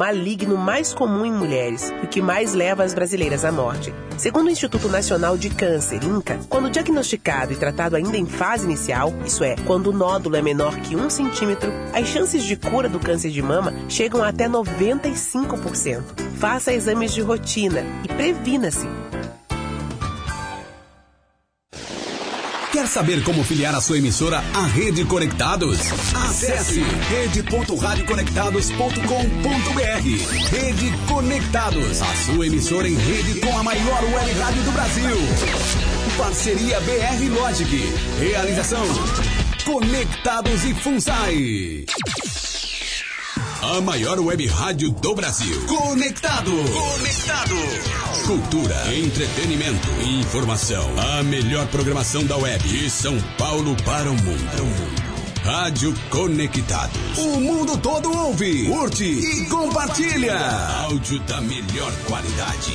maligno mais comum em mulheres e o que mais leva as brasileiras à morte. Segundo o Instituto Nacional de Câncer, INCA, quando diagnosticado e tratado ainda em fase inicial, isso é, quando o nódulo é menor que um centímetro, as chances de cura do câncer de mama chegam até 95%. Faça exames de rotina e previna-se. Quer saber como filiar a sua emissora à Rede Conectados? Acesse rede.radioconectados.com.br. Rede Conectados, a sua emissora em rede com a maior web rádio do Brasil. Parceria BR Logic. Realização Conectados e FUNSAI. A maior web rádio do Brasil. Conectado. Conectado. Cultura, entretenimento e informação. A melhor programação da web de São Paulo para o mundo. Rádio Conectados. O mundo todo ouve, curte e compartilha. Áudio da melhor qualidade.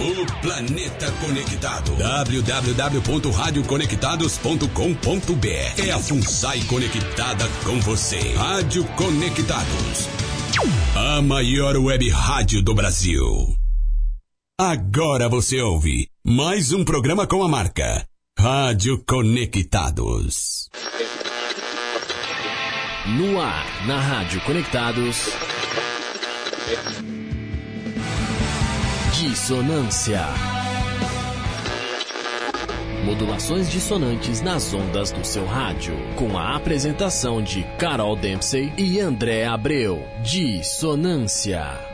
O planeta conectado. www.radioconectados.com.br É a FUNSAI conectada com você. Rádio Conectados. A maior web rádio do Brasil. Agora você ouve mais um programa com a marca Rádio Conectados. No ar, na Rádio Conectados. Dissonância. Modulações dissonantes nas ondas do seu rádio. Com a apresentação de Carol Dempsey e André Abreu. Dissonância.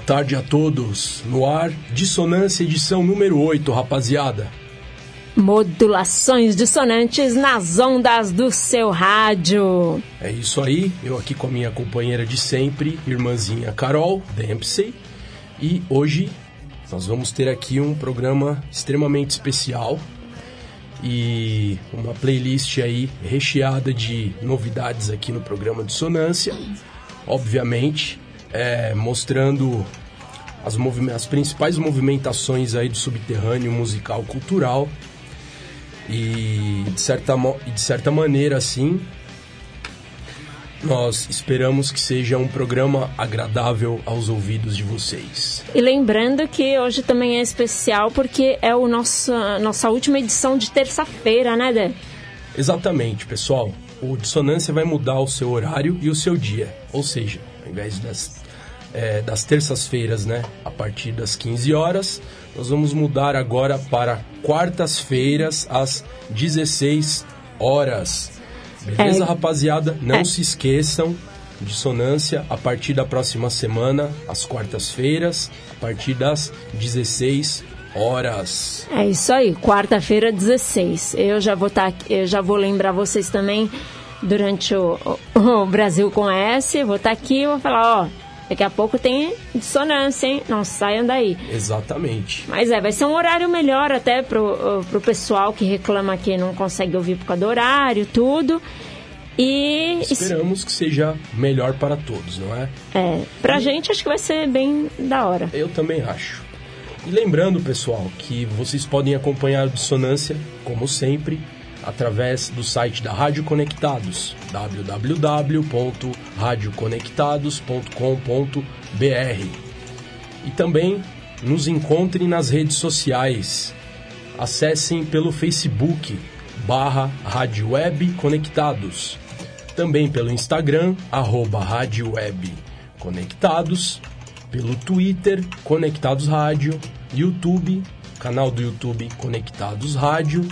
Boa tarde a todos. No ar, Dissonância edição número 8, rapaziada. Modulações dissonantes nas ondas do seu rádio. É isso aí, eu aqui com a minha companheira de sempre, irmãzinha Carol Dempsey. E hoje nós vamos ter aqui um programa extremamente especial e uma playlist aí recheada de novidades aqui no programa Dissonância. Obviamente, é, mostrando as, as, principais movimentações aí do subterrâneo musical cultural e de certa, de certa maneira assim nós esperamos que seja um programa agradável aos ouvidos de vocês. E lembrando que hoje também é especial porque é o nosso, nossa última edição de terça-feira, né, Dé? Exatamente, pessoal. O Dissonância vai mudar o seu horário e o seu dia. Ou seja, ao invés das, é, das terças-feiras, né, a partir das 15 horas, nós vamos mudar agora para quartas-feiras às 16 horas. Beleza, É. rapaziada? Não É. se esqueçam, dissonância a partir da próxima semana, às quartas-feiras, a partir das 16 horas. É isso aí, quarta-feira 16. Eu já vou estar, eu já vou lembrar vocês também durante o, o- o Brasil com S, vou estar aqui e vou falar, ó, daqui a pouco tem dissonância, hein? Não saiam daí. Exatamente. Mas é, vai ser um horário melhor até pro, pro pessoal que reclama que não consegue ouvir por causa do horário, tudo. E Esperamos que seja melhor para todos, não é? é, pra gente acho que vai ser bem da hora. Eu também acho. E lembrando, pessoal, que vocês podem acompanhar a Dissonância, como sempre, através do site da Rádio Conectados, www.radioconectados.com.br. E também nos encontrem nas redes sociais. Acessem pelo Facebook, barra Rádio Web Conectados. Também pelo Instagram, arroba Rádio Web Conectados. Pelo Twitter, Conectados Rádio. YouTube, canal do YouTube Conectados Rádio.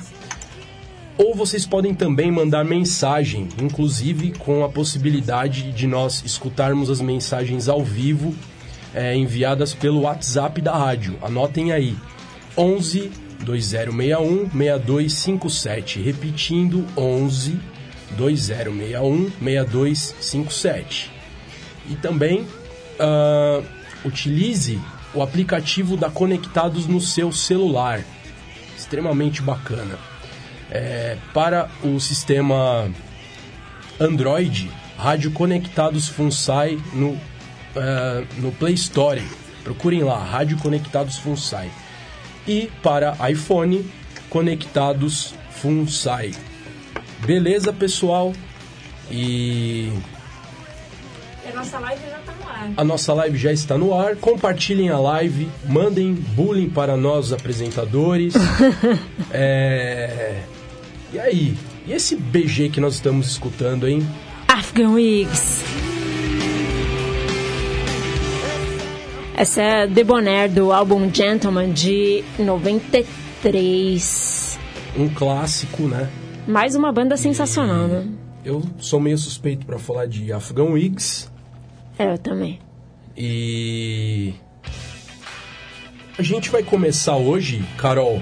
Ou vocês podem também mandar mensagem, inclusive com a possibilidade de nós escutarmos as mensagens ao vivo é, enviadas pelo WhatsApp da rádio. Anotem aí: 11 2061 6257. Repetindo: 11 2061 6257. E também uh, utilize o aplicativo da Conectados no seu celular. Extremamente bacana. É, para o sistema Android, Rádio Conectados Funsai no, uh, no Play Store. Procurem lá, Rádio Conectados Funsai. E para iPhone, Conectados Funsai. Beleza, pessoal? E a nossa live já está no ar. A nossa live já está no ar. Compartilhem a live, mandem bullying para nós apresentadores. é... E aí? E esse BG que nós estamos escutando, hein? Afghan Wigs. Essa é Debonair do álbum Gentleman de 93. Um clássico, né? Mais uma banda sensacional, e... né? Eu sou meio suspeito para falar de Afghan Wigs. É, eu também. E a gente vai começar hoje, Carol.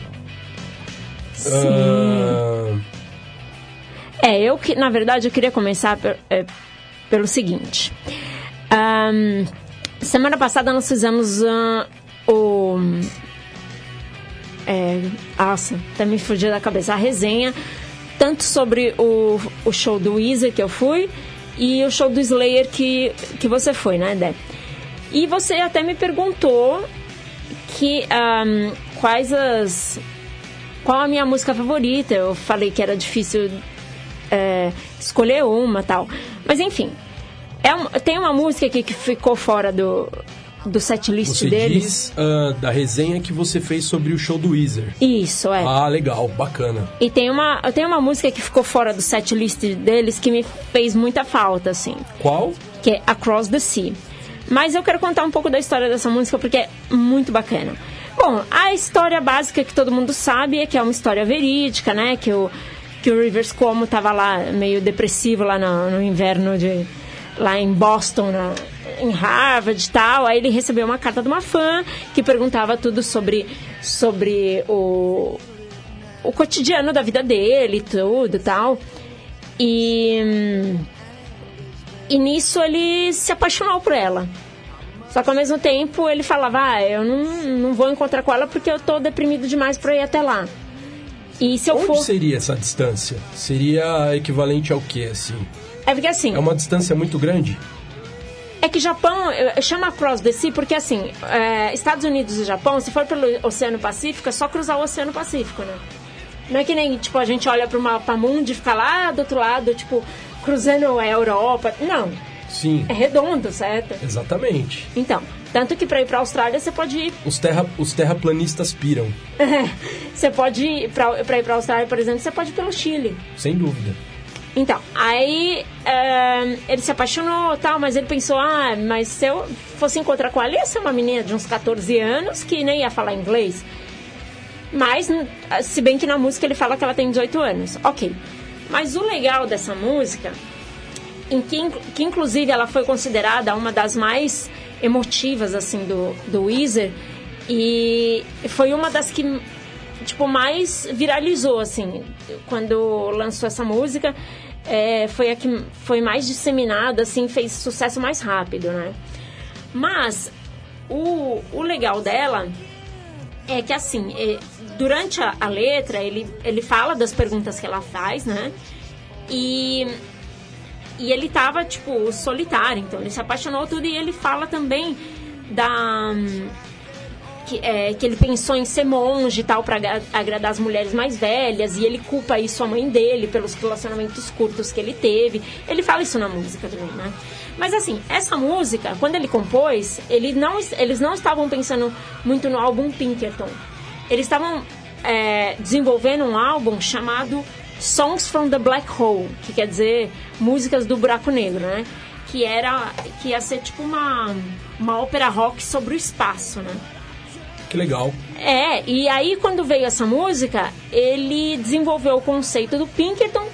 Sim. Uh... É, eu que, na verdade, eu queria começar é, pelo seguinte. Um, semana passada nós fizemos uh, o. É, nossa, até me fugiu da cabeça. A resenha, tanto sobre o, o show do Weezer que eu fui, e o show do Slayer que, que você foi, né, Dé? E você até me perguntou que um, quais as qual a minha música favorita. Eu falei que era difícil é, escolher uma tal. Mas enfim, é um, tem uma música aqui que ficou fora do, do setlist você deles. Diz, uh, da resenha que você fez sobre o show do Weezer. Isso, é. Ah, legal, bacana. E tem uma, tem uma música que ficou fora do setlist deles que me fez muita falta, assim. Qual? Que é Across the Sea. Mas eu quero contar um pouco da história dessa música porque é muito bacana. Bom, a história básica que todo mundo sabe é que é uma história verídica, né? Que o, que o Rivers Cuomo tava lá meio depressivo lá no, no inverno de lá em Boston, na, em Harvard e tal. Aí ele recebeu uma carta de uma fã que perguntava tudo sobre, sobre o, o cotidiano da vida dele, tudo tal. E, e nisso ele se apaixonou por ela. Só que ao mesmo tempo ele falava, ah, eu não, não vou encontrar com ela porque eu tô deprimido demais pra ir até lá. E se eu Onde for... seria essa distância? Seria equivalente ao que, assim? É porque assim... É uma distância muito grande? É que Japão, chama Cross the Sea porque assim, é, Estados Unidos e Japão, se for pelo Oceano Pacífico, é só cruzar o Oceano Pacífico, né? Não é que nem, tipo, a gente olha para o mapa mundo e fica lá do outro lado, tipo, cruzando a Europa. Não. Sim. É redondo, certo? Exatamente. Então, tanto que para ir para a Austrália você pode ir. Os, terra, os terraplanistas piram. você pode ir, para ir para a Austrália, por exemplo, você pode ir pelo Chile. Sem dúvida. Então, aí uh, ele se apaixonou tal, mas ele pensou, ah, mas se eu fosse encontrar com ia ser uma menina de uns 14 anos que nem ia falar inglês. Mas, se bem que na música ele fala que ela tem 18 anos. Ok. Mas o legal dessa música, em que, que inclusive ela foi considerada uma das mais emotivas, assim, do, do Weezer, e foi uma das que tipo mais viralizou assim quando lançou essa música é, foi a que foi mais disseminada, assim, fez sucesso mais rápido, né? Mas o, o legal dela é que, assim, é, durante a, a, letra, ele, ele fala das perguntas que ela faz, né? E, e ele tava, tipo, solitário, então ele se apaixonou tudo e ele fala também da que, é, que ele pensou em ser monge e tal para agradar as mulheres mais velhas e ele culpa isso a mãe dele pelos relacionamentos curtos que ele teve. Ele fala isso na música também, né? Mas assim, essa música, quando ele compôs, ele não, eles não estavam pensando muito no álbum Pinkerton. Eles estavam é, desenvolvendo um álbum chamado Songs from the Black Hole, que quer dizer músicas do buraco negro, né? Que era que ia ser tipo uma uma ópera rock sobre o espaço, né? Que legal. É, e aí quando veio essa música, ele desenvolveu o conceito do Pinkerton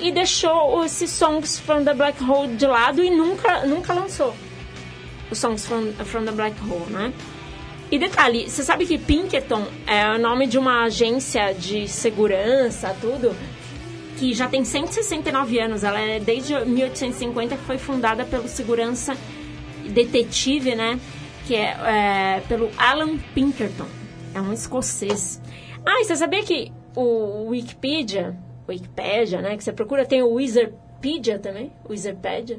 e deixou esses Songs from the Black Hole de lado e nunca, nunca lançou os Songs from, from the Black Hole, né? E detalhe, você sabe que Pinkerton é o nome de uma agência de segurança, tudo, que já tem 169 anos. Ela é desde 1850 que foi fundada pelo segurança detetive, né? Que é, é pelo Alan Pinkerton. É um escocês. Ah, e você sabia que o Wikipedia, Wikipedia, né? Que você procura, tem o Wizardpedia também? Wizardpedia.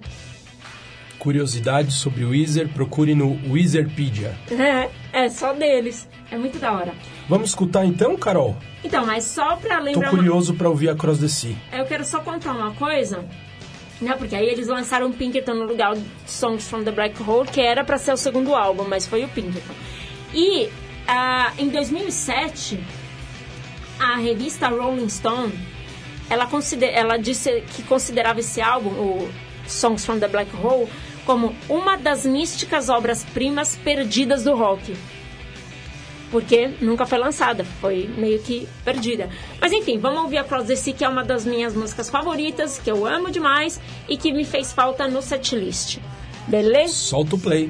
Curiosidades sobre o Wizard, procure no Wizardpedia. É, é só deles. É muito da hora. Vamos escutar então, Carol? Então, mas só pra Tô lembrar... uma- curioso pra ouvir Across the Sea. Eu quero só contar uma coisa, né? Porque aí eles lançaram o Pinkerton no lugar de Songs from the Black Hole, que era pra ser o segundo álbum, mas foi o Pinkerton. E ah, em 2007, a revista Rolling Stone, ela, consider, ela disse que considerava esse álbum, o Songs from the Black Hole, como uma das místicas obras-primas perdidas do rock porque nunca foi lançada, foi meio que perdida. Mas enfim, vamos ouvir Across the Sea, que é uma das minhas músicas favoritas, que eu amo demais e que me fez falta no setlist. Beleza? Solta o play.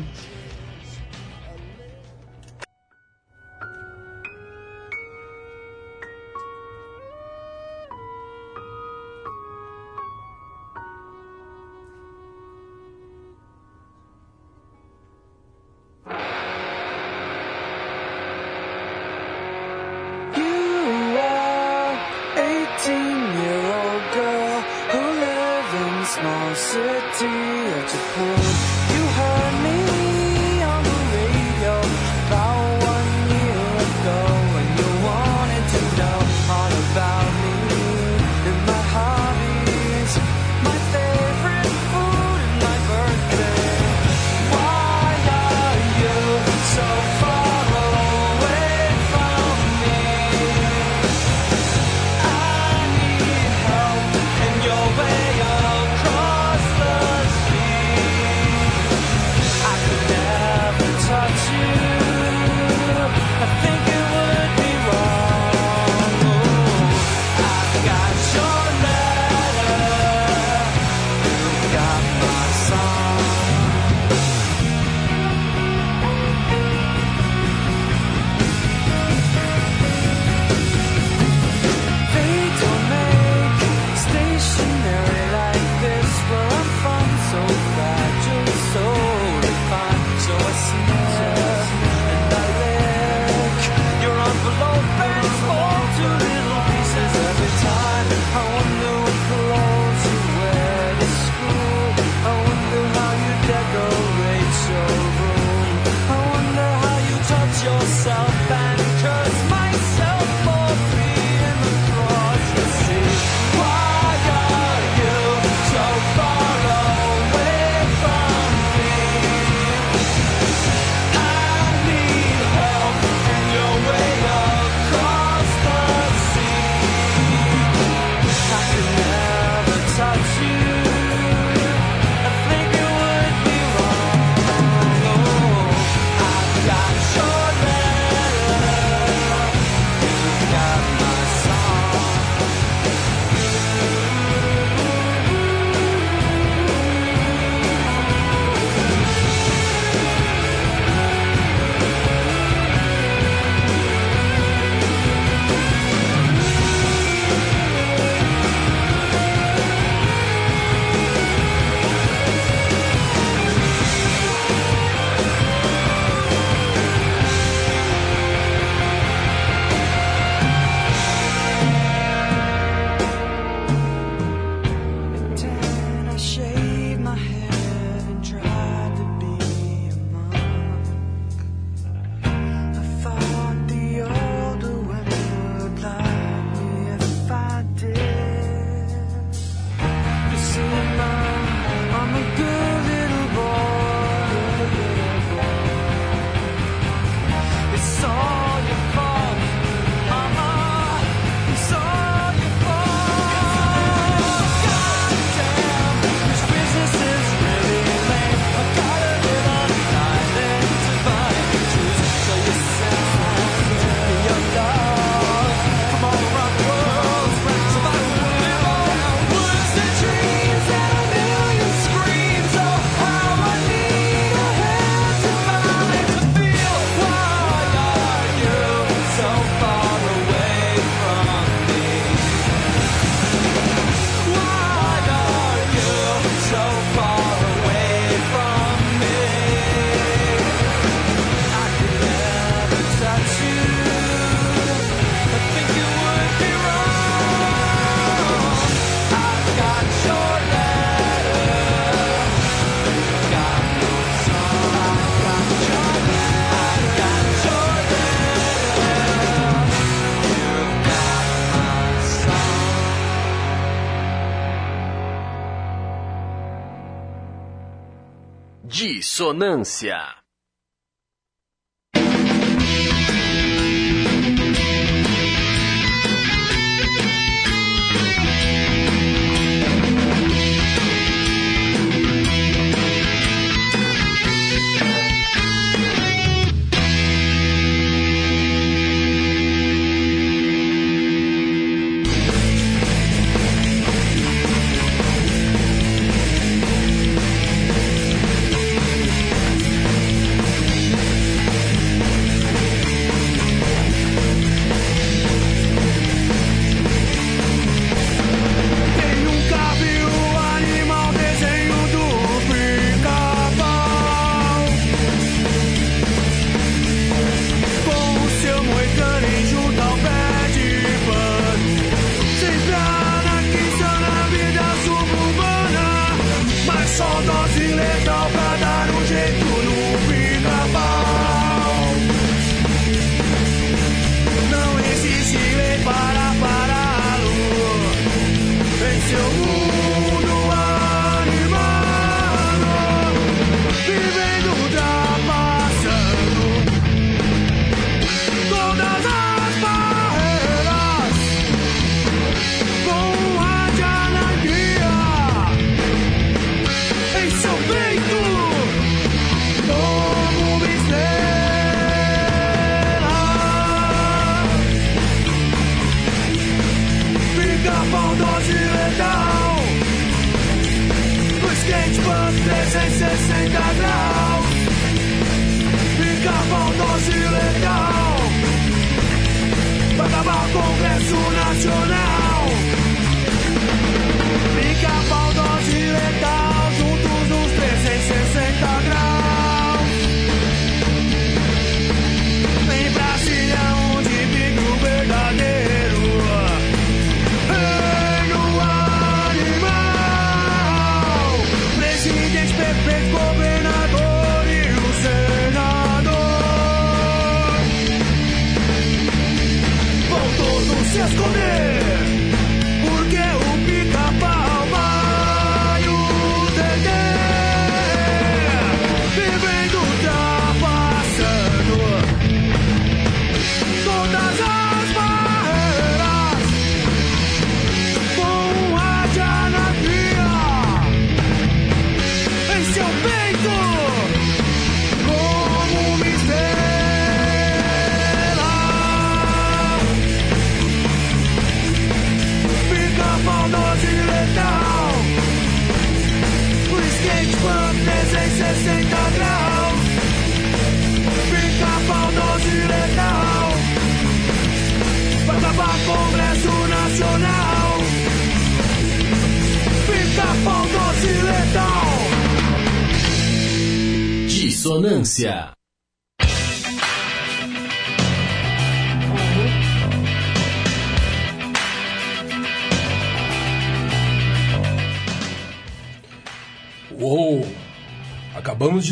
Dissonância.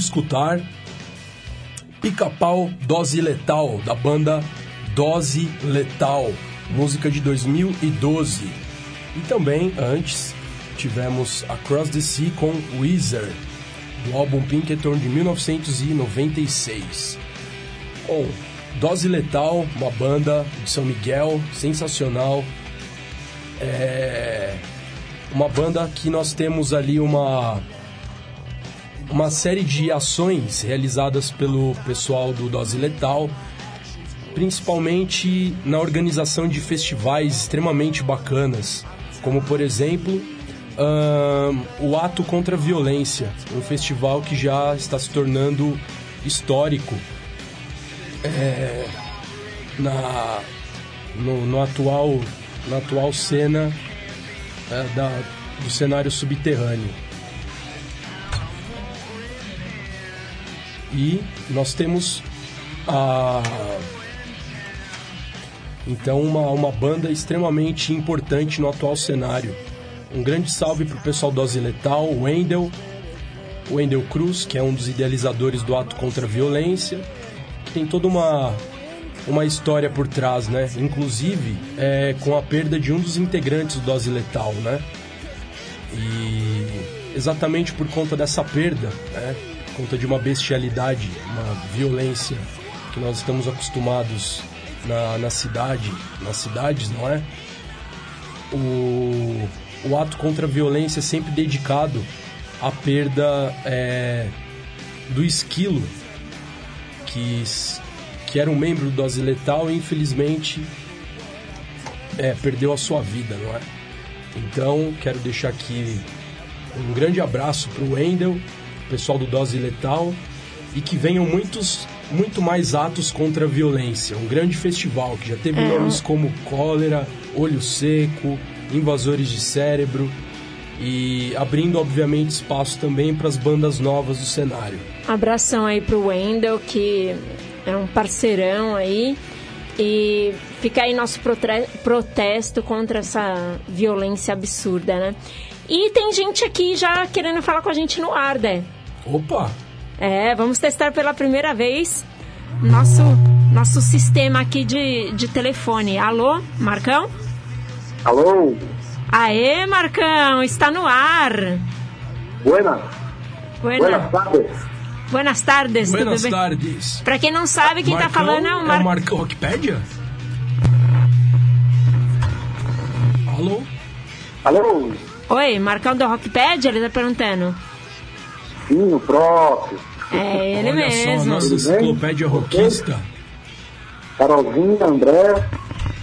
Escutar Pica-Pau Dose Letal, da banda Dose Letal, música de 2012. E também, antes, tivemos Across the Sea com Weezer, do álbum Pinkerton de 1996. Bom, Dose Letal, uma banda de São Miguel, sensacional. É uma banda que nós temos ali uma uma série de ações realizadas pelo pessoal do Dose Letal, principalmente na organização de festivais extremamente bacanas, como por exemplo ahn, o Ato contra a Violência, um festival que já está se tornando histórico é, na no, no atual na atual cena é, da, do cenário subterrâneo. E nós temos a então uma, uma banda extremamente importante no atual cenário. Um grande salve pro pessoal do Letal, o Wendel, o Wendel Cruz, que é um dos idealizadores do Ato contra a Violência, que tem toda uma uma história por trás, né? Inclusive é, com a perda de um dos integrantes do Dose Letal, né? E exatamente por conta dessa perda, né? Conta de uma bestialidade, uma violência que nós estamos acostumados na, na cidade, nas cidades, não é? O, o ato contra a violência é sempre dedicado à perda é, do esquilo, que, que era um membro do Dose Letal e infelizmente é, perdeu a sua vida, não é? Então, quero deixar aqui um grande abraço para o Wendel, pessoal do Dose Letal, e que venham muitos, muito mais atos contra a violência. Um grande festival que já teve É. nomes como Cólera, Olho Seco, Invasores de Cérebro, e abrindo, obviamente, espaço também para as bandas novas do cenário. Abração aí pro Wendel, que é um parceirão aí. E fica aí nosso protesto contra essa violência absurda, né? E tem gente aqui já querendo falar com a gente no ar, Dé. Opa! É, vamos testar pela primeira vez nosso, nosso sistema aqui de, de telefone. Alô, Marcão? Alô, Aê, Marcão, está no ar. buenas, Buena, buenas tardes. buenas tardes, Buenas tudo bem? tardes. Pra quem não sabe, quem tá Marcão falando é o É o Marcão. Marcão Rockpedia? Alô? Alô, Oi, Marcão do Rockpad, ele tá perguntando. Sim, o próprio. É ele Olha só, mesmo. nossa Tudo bem? enciclopédia rockista. Carolzinha, André,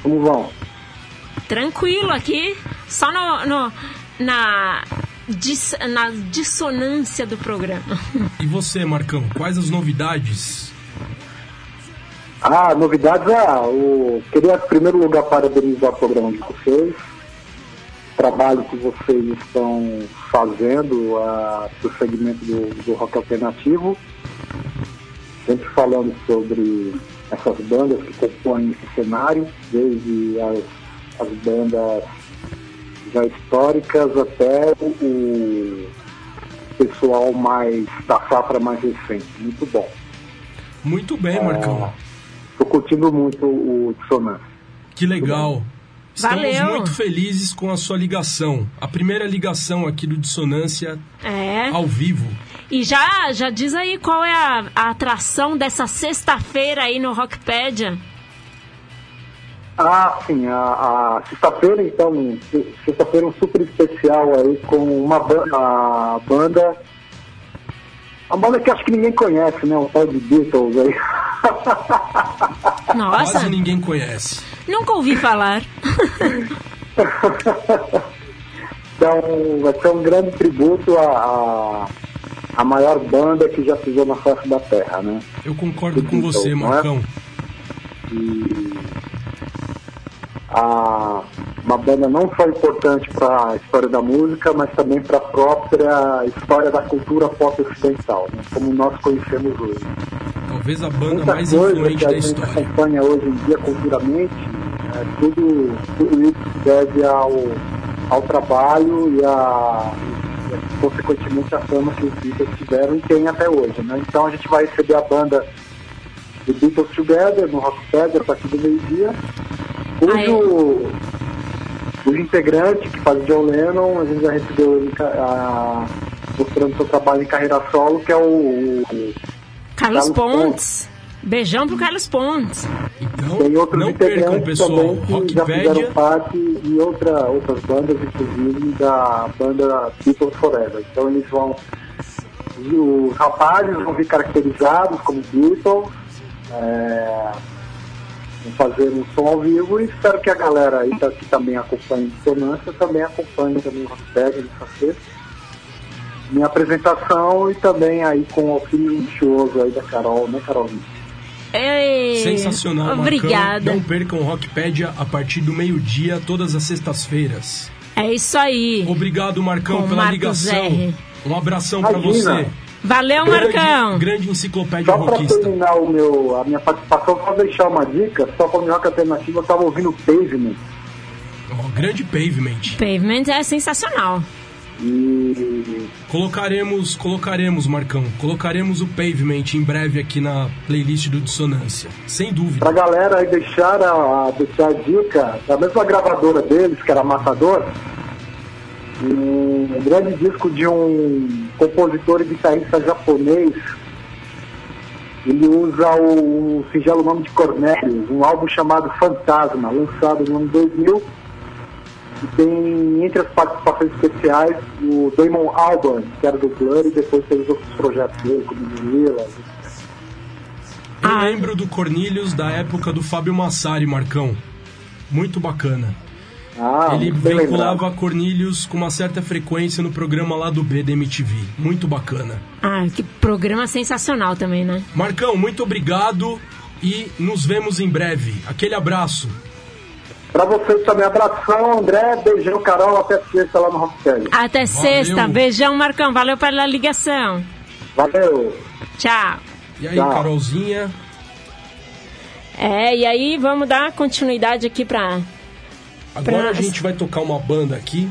como vão? Tranquilo aqui, só no, no- na, dis- na dissonância do programa. E você, Marcão, quais as novidades? Ah, novidades, ah, o... queria em primeiro lugar parabenizar o programa de vocês, trabalho que vocês estão fazendo ah, para o segmento do, do rock alternativo, sempre falando sobre essas bandas que compõem esse cenário, desde as, as bandas já históricas até o, pessoal mais da safra mais recente. Muito bom. Muito bem, Marcão. Estou curtindo muito o Dissonância. Que legal. Estamos Valeu. muito felizes com a sua ligação. A primeira ligação aqui do Dissonância É. ao vivo. E já, já diz aí qual é a, a atração dessa sexta-feira aí no Rockpedia. Ah, sim, a, a sexta-feira, então, se- sexta-feira um super especial aí com uma banda, a banda, uma banda que acho que ninguém conhece, né? O tal de Beatles aí. Nossa, Quase ninguém conhece. Nunca ouvi falar. Então, vai ser um grande tributo à, à, à maior banda que já pisou na face da Terra, né? Eu concordo com você, Não é? Marcão. E a, uma banda não só importante para a história da música, mas também para a própria história da cultura pop ocidental, né? como nós conhecemos hoje. Talvez a banda Muita mais coisa influente que a da gente história. acompanha hoje em dia culturalmente, é, tudo, tudo isso se deve ao, ao trabalho e, a, e, consequentemente, a fama que os Beatles tiveram e têm até hoje. Né? Então a gente vai receber a banda The Beatles Together no Rocksteady a partir do meio-dia, cujo, cujo integrante, que faz John Lennon, a gente já recebeu ele, a- mostrando seu trabalho em carreira solo, que é o, o Carlos Carlos Pontes. Beijão pro Carlos Pontes. Então, Tem outros não percam, integrantes pessoal. também que já fizeram parte de outra, outras bandas, inclusive da banda Beatles Forever. Então eles vão. Os rapazes vão vir caracterizados como Beatles, é, fazer um som ao vivo e espero que a galera aí tá- que também acompanha Dissonância também acompanhe também o Rocksteady nessa sexta. Minha apresentação e também aí com o auxílio luxuoso aí da Carol, né Carolzinha? Ei, Sensacional, Obrigada. Marcão. Não percam o Rockpedia a partir do meio-dia, todas as sextas-feiras. É isso aí. Obrigado, Marcão, Com pela Marcos ligação. R. Um abração pra Imagina. você. Valeu, Grande, Marcão. grande enciclopédia Só para rockista. terminar o meu, a minha participação, só deixar uma dica, só para o rock alternativo, eu estava ouvindo Pavement Ó, grande pavement. Pavement é sensacional. e Colocaremos, colocaremos, Marcão. Colocaremos o pavement em breve aqui na playlist do Dissonância. Sem dúvida. pra galera aí deixar a, a- deixar a dica da mesma gravadora deles, que era Matador, um grande disco de um compositor e guitarrista japonês. Ele usa o, o singelo nome de Cornelius, um álbum chamado Fantasma, lançado no ano 2000. E tem, entre as participações especiais, o Damon Albarn, que era do Blur, e depois teve os outros projetos dele, como Gorillaz, Ah. lembro do Cornelius da época do Fábio Massari, Marcão. Muito bacana. Ah, Ele vinculava lembrado. Cornelius com uma certa frequência no programa lá do B da MTV. Muito bacana. Ah, que programa sensacional também, né? Marcão, muito obrigado e nos vemos em breve. Aquele abraço. Pra vocês também, abração, André, beijão, Carol, até sexta lá no Rockefeller. Até sexta. Beijão, Marcão. Valeu pela ligação. Valeu! Tchau. E aí, Tchau. Carolzinha? É, e aí vamos dar continuidade aqui pra. Agora Pra- a gente vai tocar uma banda aqui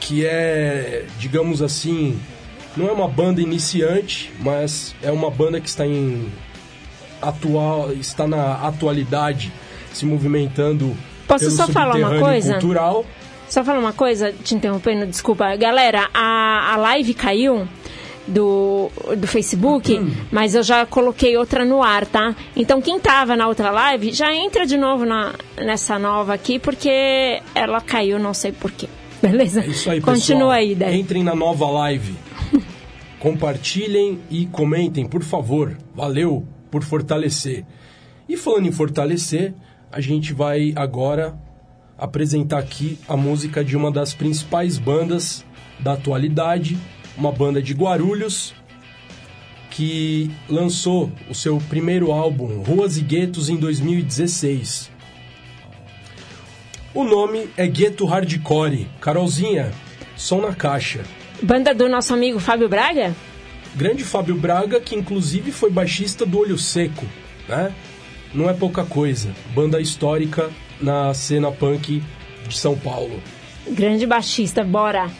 que é, digamos assim, não é uma banda iniciante, mas é uma banda que está em atual, está na atualidade, se movimentando Posso só falar uma coisa? cultural. Só falar uma coisa, te interrompendo, desculpa. Galera, a, a live caiu do, do Facebook, Hum. mas eu já coloquei outra no ar, tá? Então quem tava na outra live, já entra de novo na, nessa nova aqui, porque ela caiu, não sei porquê. Beleza? É isso aí, Continua pessoal. aí, daí. Entrem na nova live. Compartilhem e comentem, por favor. Valeu por fortalecer. E falando em fortalecer, a gente vai agora apresentar aqui a música de uma das principais bandas da atualidade, uma banda de Guarulhos, que lançou o seu primeiro álbum, Ruas e Guetos, em 2016. O nome é Gueto Hardcore. Carolzinha, som na caixa. Banda do nosso amigo Fábio Braga? Grande Fábio Braga, que inclusive foi baixista do Olho Seco, né? Não é pouca coisa. Banda histórica na cena punk de São Paulo. Grande baixista, bora!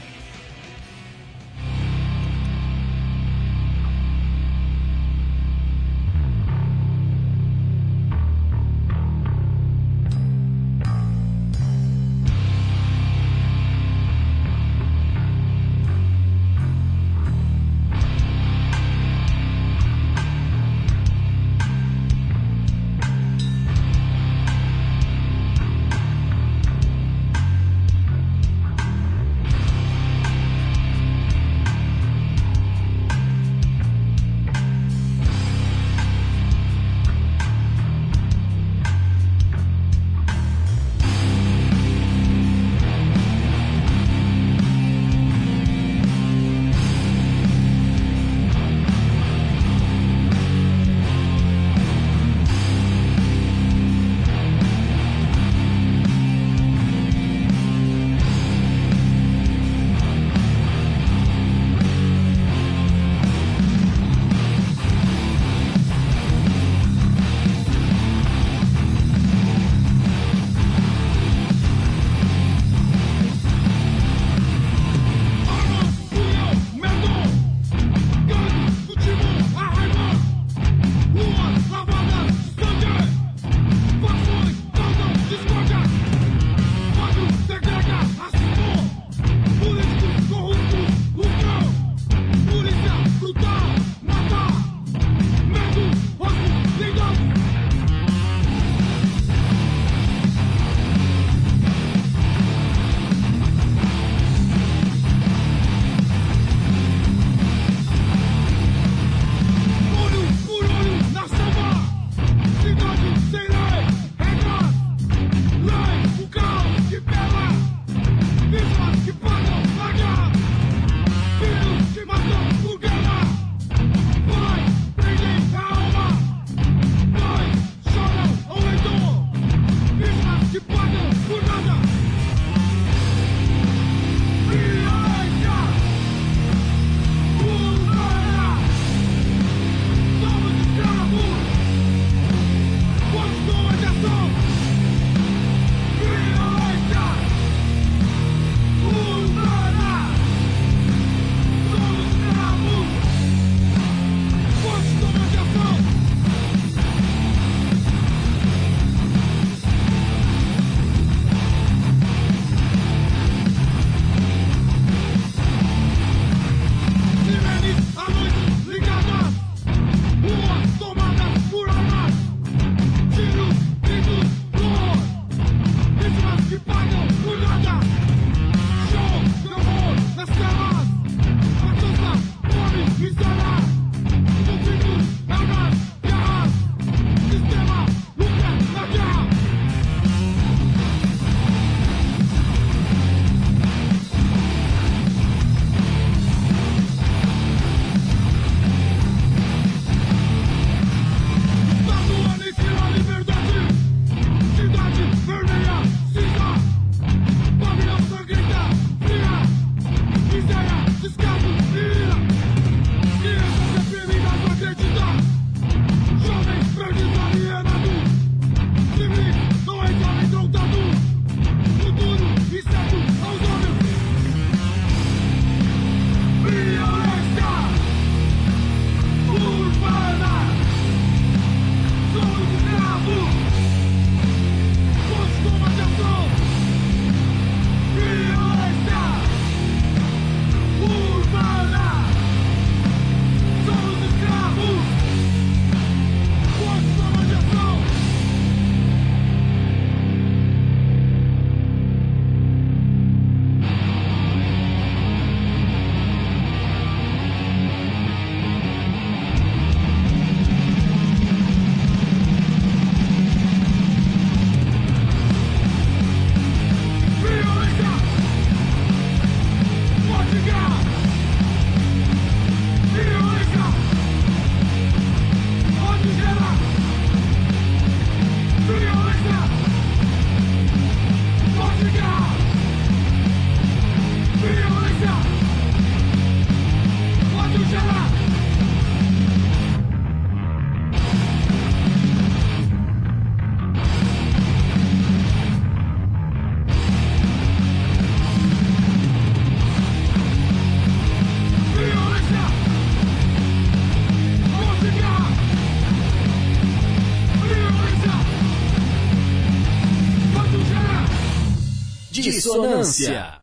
Dissonância.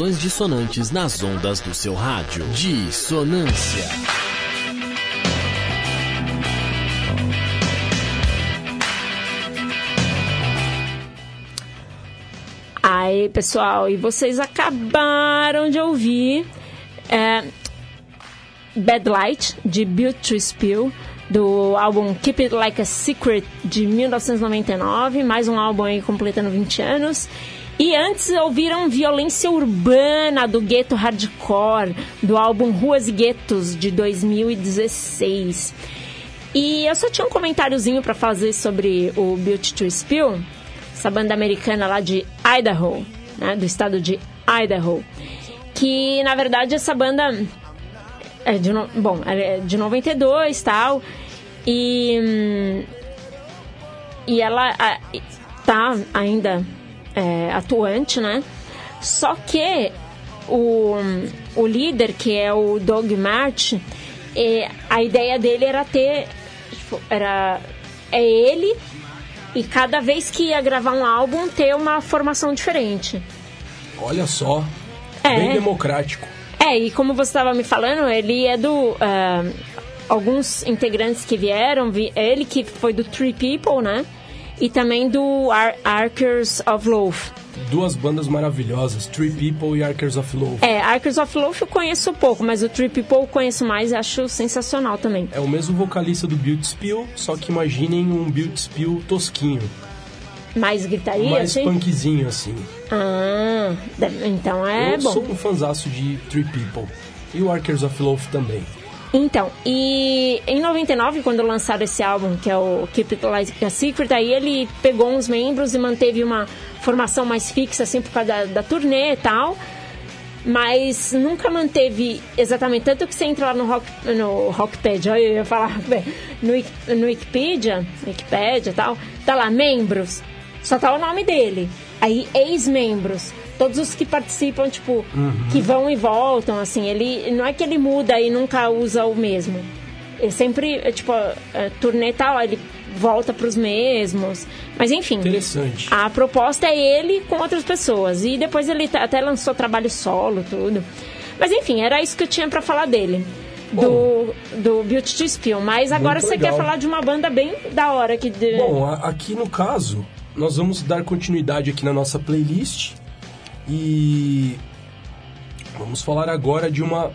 Modulações dissonantes nas ondas do seu rádio. Dissonância. Aí, pessoal, e vocês acabaram de ouvir é, Bad Light, de Built to Spill, do álbum Keep It Like a Secret, de 1999, mais um álbum aí completando 20 anos. E antes ouviram Violência Urbana, do Gueto Hardcore, do álbum Ruas e Guetos, de 2016. E eu só tinha um comentáriozinho para fazer sobre o Built to Spill, essa banda americana lá de Idaho, né, do estado de Idaho. Que, na verdade, essa banda é de, bom, é de 92 tal, e, hum, e ela a, tá ainda é, atuante, né? Só que o, o líder, que é o Doug March, é, a ideia dele era ter. Tipo, era, é ele e cada vez que ia gravar um álbum ter uma formação diferente. Olha só, É. bem democrático. É, e como você estava me falando, ele é do. ah, alguns integrantes que vieram, vi- ele que foi do Three People, né? E também do Ar Arkers of Love. Duas bandas maravilhosas, Three People e Arkers of Love. É, Arkers of Love eu conheço pouco, mas o Three People eu conheço mais e acho sensacional também. É o mesmo vocalista do Build Spill, só que imaginem um Build Spill tosquinho, Mais gritaria, mais assim? punkzinho assim. Ah, então é Eu bom. sou um fanzaço de Three People. E o Arkers of Love também. Então, e em 99, quando lançaram esse álbum, que é o Keep It Like a Secret, aí ele pegou uns membros e manteve uma formação mais fixa, assim, por causa da, da turnê e tal. Mas nunca manteve exatamente. Tanto que você entra lá no, rock, no Rockpedia, eu ia falar, no, no Wikipedia, Wikipedia e tal, tá lá, membros. Só tá o nome dele. Aí, ex-membros. Todos os que participam, tipo, que vão e voltam, assim. Ele não é que ele muda e nunca usa o mesmo. Ele sempre, é, tipo, turnê tal, ele volta pros mesmos. Mas enfim. Interessante. A proposta é ele com outras pessoas. E depois ele até lançou trabalho solo, tudo. Mas enfim, era isso que eu tinha pra falar dele. Do, do Beauty to Spill. Mas agora você legal. quer falar de uma banda bem da hora que. De... Bom, a- aqui no caso, nós vamos dar continuidade aqui na nossa playlist e vamos falar agora de uma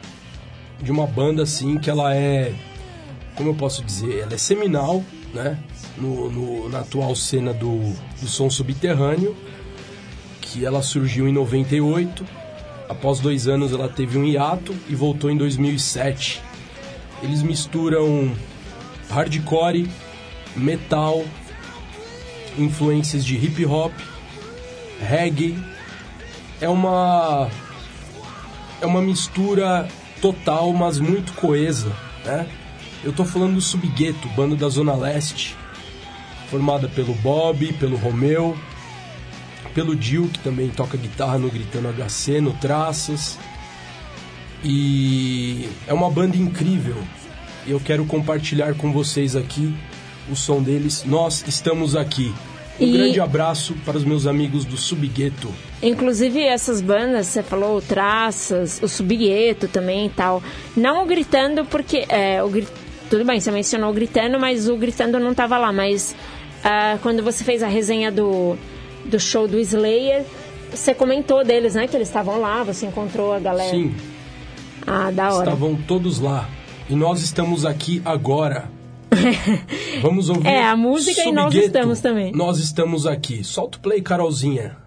de uma banda assim que ela é, como eu posso dizer, ela é seminal, né? No, no- na atual cena do, do som subterrâneo, que ela surgiu em 98. Após dois anos ela teve um hiato e voltou em 2007. Eles misturam hardcore, metal, influências de hip hop, reggae. É uma é uma mistura total, mas muito coesa, né? Eu tô falando do Subgueto, banda da Zona Leste, formada pelo Bob, pelo Romeu, pelo Dil, que também toca guitarra no Gritando HC, no Traças. E é uma banda incrível. Eu quero compartilhar com vocês aqui o som deles. Nós estamos aqui. Um E- grande abraço para os meus amigos do Subgueto. Inclusive essas bandas, você falou o Traças, o Subgueto também e tal. Não o Gritando, porque. É, o Tudo bem, você mencionou o Gritando, mas o Gritando não tava lá. Mas ah, quando você fez a resenha do, do show do Slayer, você comentou deles, né? Que eles estavam lá, você encontrou a galera. Sim, Ah, da hora. estavam todos lá. E nós estamos aqui agora. Vamos ouvir. É, a música e nós Subgueto. estamos também. Nós estamos aqui. Solta o play, Carolzinha.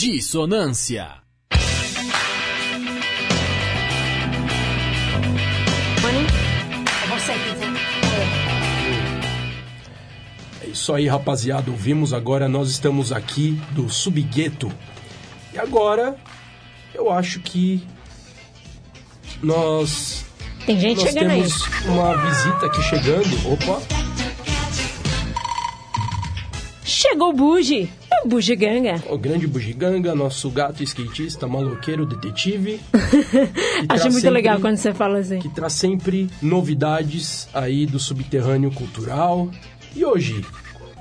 Dissonância. É isso aí, rapaziada. Ouvimos agora, nós estamos aqui do Subgueto. E agora, eu acho que nós, Tem gente nós chegando aí. temos uma visita aqui chegando. Opa, Chegou o Bugi. É o Bugiganga. o grande bugiganga, nosso gato skatista, maloqueiro, detetive. Acho muito sempre- legal quando você fala assim. que traz sempre novidades aí do subterrâneo cultural. E hoje,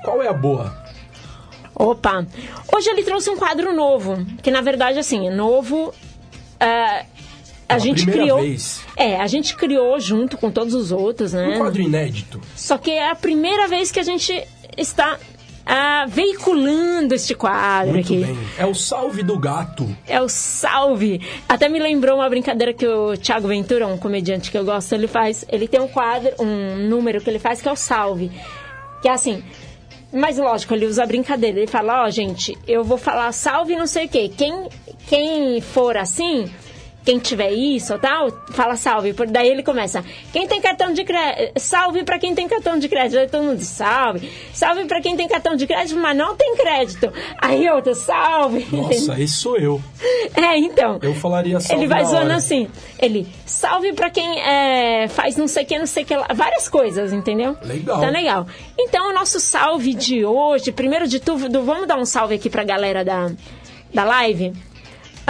qual é a boa? Opa! Hoje ele trouxe um quadro novo, que na verdade, assim, é novo. ah, a Pela gente primeira criou. vez. É, a gente criou junto com todos os outros, né? Um quadro inédito. Só que é a primeira vez que a gente está ah, veiculando este quadro Muito aqui. bem. É o salve do gato. É o salve. Até me lembrou uma brincadeira que o Thiago Ventura, um comediante que eu gosto, ele faz. Ele tem um quadro, um número que ele faz que é o salve. Que é assim. Mas lógico, ele usa a brincadeira. Ele fala, ó, gente, eu vou falar salve não sei o quê. Quem, quem for assim, quem tiver isso ou tal, fala salve. Daí ele começa, quem tem cartão de crédito, salve pra quem tem cartão de crédito. Aí todo mundo, salve. Salve pra quem tem cartão de crédito, mas não tem crédito. Aí outro, salve. Nossa, esse sou eu. É, então. Eu falaria salve Ele vai zoando assim. Ele, salve pra quem é, faz não sei o que, não sei o que lá. Várias coisas, entendeu? Legal. Tá legal. Então, o nosso salve de hoje, primeiro de tudo, vamos dar um salve aqui pra galera da, da live.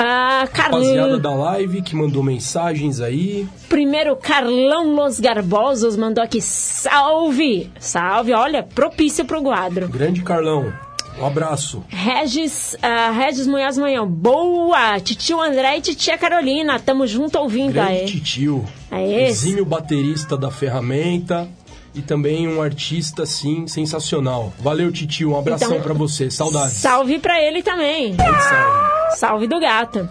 Ah, Rapaziada Carlão. da live que mandou mensagens aí. Primeiro, Carlão Los Garbosos mandou aqui, salve! Salve, olha, propício pro quadro. Grande Carlão, um abraço. Regis, ah, Regis Manhã, boa! Titio André e titia Carolina, tamo junto ouvindo Grande aí. titio. Aê. Exímio baterista da ferramenta. E também um artista, sim, sensacional. Valeu, titio. Um abração Então, pra você. Saudades. Salve pra ele também. Salve. Salve do gato.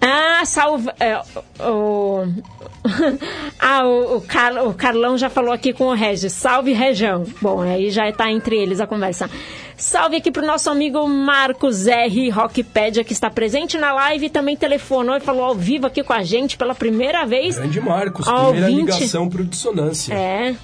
Ah, salve. é, o, ah, o, o, Car- o Carlão já falou aqui com o Regis. Salve, região. Bom, aí já tá entre eles a conversa. Salve aqui pro nosso amigo Marcos R. Rockpedia, que está presente na live e também telefonou e falou ao vivo aqui com a gente pela primeira vez. Grande Marcos, Ó, primeira ouvinte. ligação pro Dissonância. É.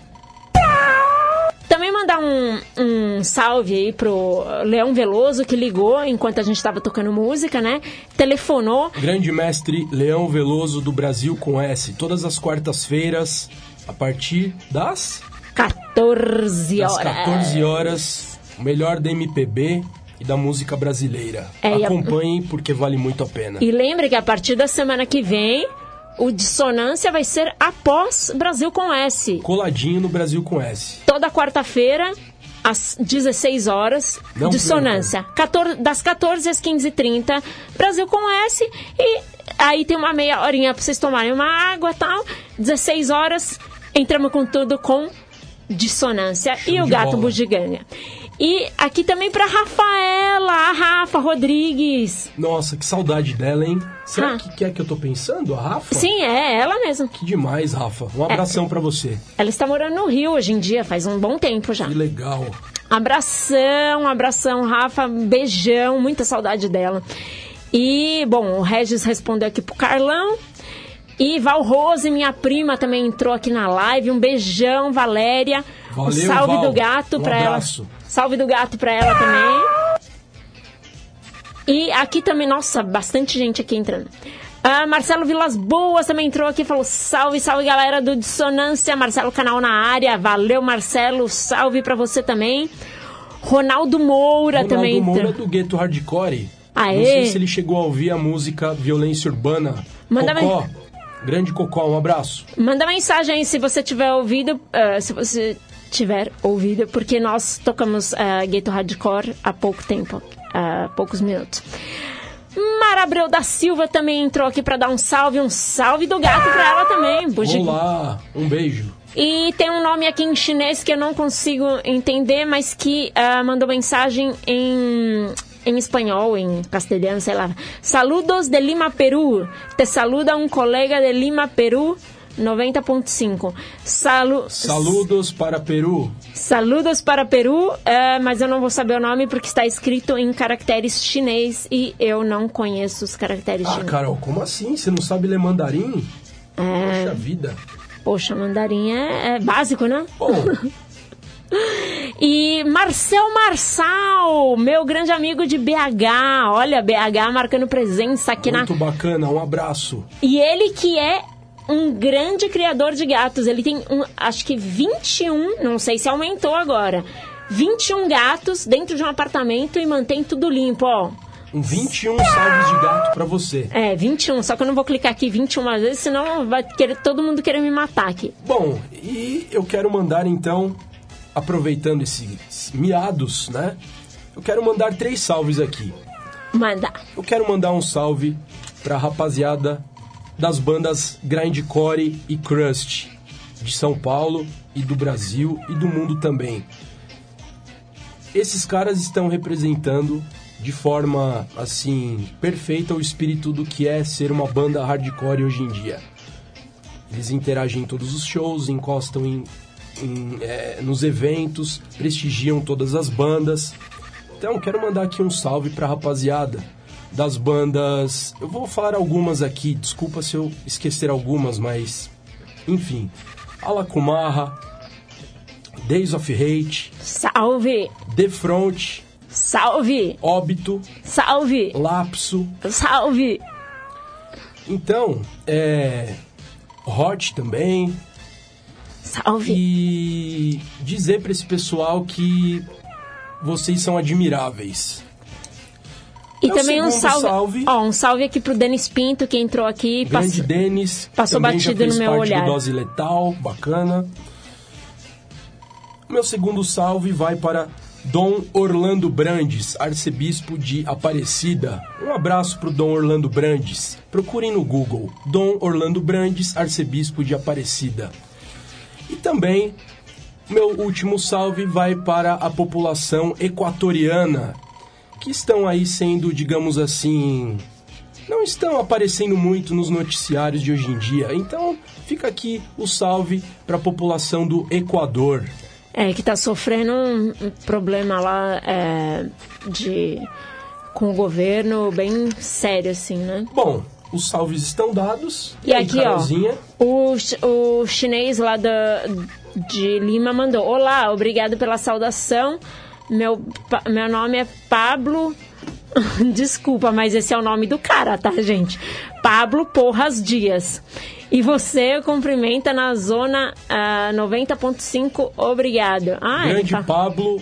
Também mandar um, um salve aí pro Leão Veloso, que ligou enquanto a gente estava tocando música, né? Telefonou. Grande mestre Leão Veloso do Brasil com S. Todas as quartas-feiras, a partir das, 14 das horas. 14 horas, o melhor da MPB e da música brasileira. É, e a- Acompanhem porque vale muito a pena. E lembre que a partir da semana que vem, o Dissonância vai ser após Brasil com S. Coladinho no Brasil com S. Toda quarta-feira, às 16 horas, Não Dissonância. 14 das 14 às 15h30, Brasil com S. E aí tem uma meia horinha pra vocês tomarem uma água e tal. 16 horas, entramos com tudo com Dissonância e o Gato bola. Bugiganga. E aqui também pra Rafaela, a Rafa Rodrigues. Nossa, que saudade dela, hein? Será Ah. que, que é que eu tô pensando? A Rafa? Sim, é ela mesma. Que demais, Rafa. Um abração pra você. Ela está morando no Rio hoje em dia, faz um bom tempo já. Que legal. Abração, abração, Rafa, beijão, muita saudade dela. E, bom, o Regis respondeu aqui pro Carlão. E Val Rose, minha prima, também entrou aqui na live. Um beijão, Valéria. Valeu, um salve Val. do gato Um pra abraço. ela. Salve do gato pra ela também. E aqui também, nossa, bastante gente aqui entrando. Ah, Marcelo Vilas Boas também entrou aqui e falou: salve, salve galera do Dissonância. Marcelo Canal na área. Valeu, Marcelo. Salve pra você também. Ronaldo Moura Ronaldo também Moura entrou. do Gueto Hardcore. Aê. Não sei se ele chegou a ouvir a música Violência Urbana. Manda Cocó. Grande Cocó, um abraço. Manda mensagem aí se você tiver ouvido, ah, se você tiver ouvido, porque nós tocamos uh, Gueto Hardcore há pouco tempo, há poucos minutos. Mara Abreu da Silva também entrou aqui pra dar um salve, um salve do gato pra ela também. Bugi- Olá, um beijo. E tem um nome aqui em chinês que eu não consigo entender, mas que ah, mandou mensagem em, em espanhol, em castelhano, sei lá. Saludos de Lima, Peru. Te saluda um colega de Lima, Peru. 90.5. Salu Saludos para Peru. Saludos para Peru, é, mas eu não vou saber o nome porque está escrito em caracteres chinês e eu não conheço os caracteres Ah, chineses. Carol, como assim? Você não sabe ler mandarim? É. Poxa vida. Poxa, mandarim é, é básico, né? Bom, E Marcel Marçal, meu grande amigo de BH. Olha, BH marcando presença aqui na. muito bacana. Um abraço. E ele que é um grande criador de gatos. Ele tem, um, acho que 21, não sei se aumentou agora. 21 gatos dentro de um apartamento e mantém tudo limpo, ó. Um 21 salves de gato pra você. É, 21, só que eu não vou clicar aqui 21 vezes, senão vai querer todo mundo querer me matar aqui. Bom, e eu quero mandar então, aproveitando esses miados, né? Eu quero mandar três salves aqui. Manda. Eu quero mandar um salve pra rapaziada das bandas Grindcore e Crust de São Paulo e do Brasil e do mundo também. Esses caras estão representando de forma assim perfeita o espírito do que é ser uma banda hardcore hoje em dia. Eles interagem em todos os shows, encostam em, em, é, nos eventos, prestigiam todas as bandas. Então, quero mandar aqui um salve pra rapaziada das bandas. Eu vou falar algumas aqui, desculpa se eu esquecer algumas, mas. Enfim. Alakumarra, Days of Hate, Salve! The Front, Salve! Óbito, Salve! Lapso. Salve! Então, é. Hot também. Salve! E dizer pra esse pessoal que vocês são admiráveis. E É também um salve, salve. Ó, um salve aqui pro Denis Pinto, que entrou aqui. Grande passou- Denis. passou batido no meu olhar. do Dose Letal, bacana. Meu segundo salve vai para Dom Orlando Brandes, arcebispo de Aparecida. Um abraço pro Dom Orlando Brandes. Procurem no Google. Dom Orlando Brandes, arcebispo de Aparecida. E também meu último salve vai para a população equatoriana, que estão aí sendo, digamos assim, não estão aparecendo muito nos noticiários de hoje em dia. Então, fica aqui o salve para a população do Equador. É, que tá sofrendo um problema lá é, de com o governo bem sério, assim, né? Bom, os salves estão dados. E aí, aqui, Carolzinha? ó, o, o chinês lá da, de Lima mandou: Olá, obrigado pela saudação. Meu, meu nome é Pablo. Desculpa, mas esse é o nome do cara, tá, gente? Pablo Porras Dias. E você cumprimenta na zona ah, 90.5, obrigado. Ah, Grande fa- Pablo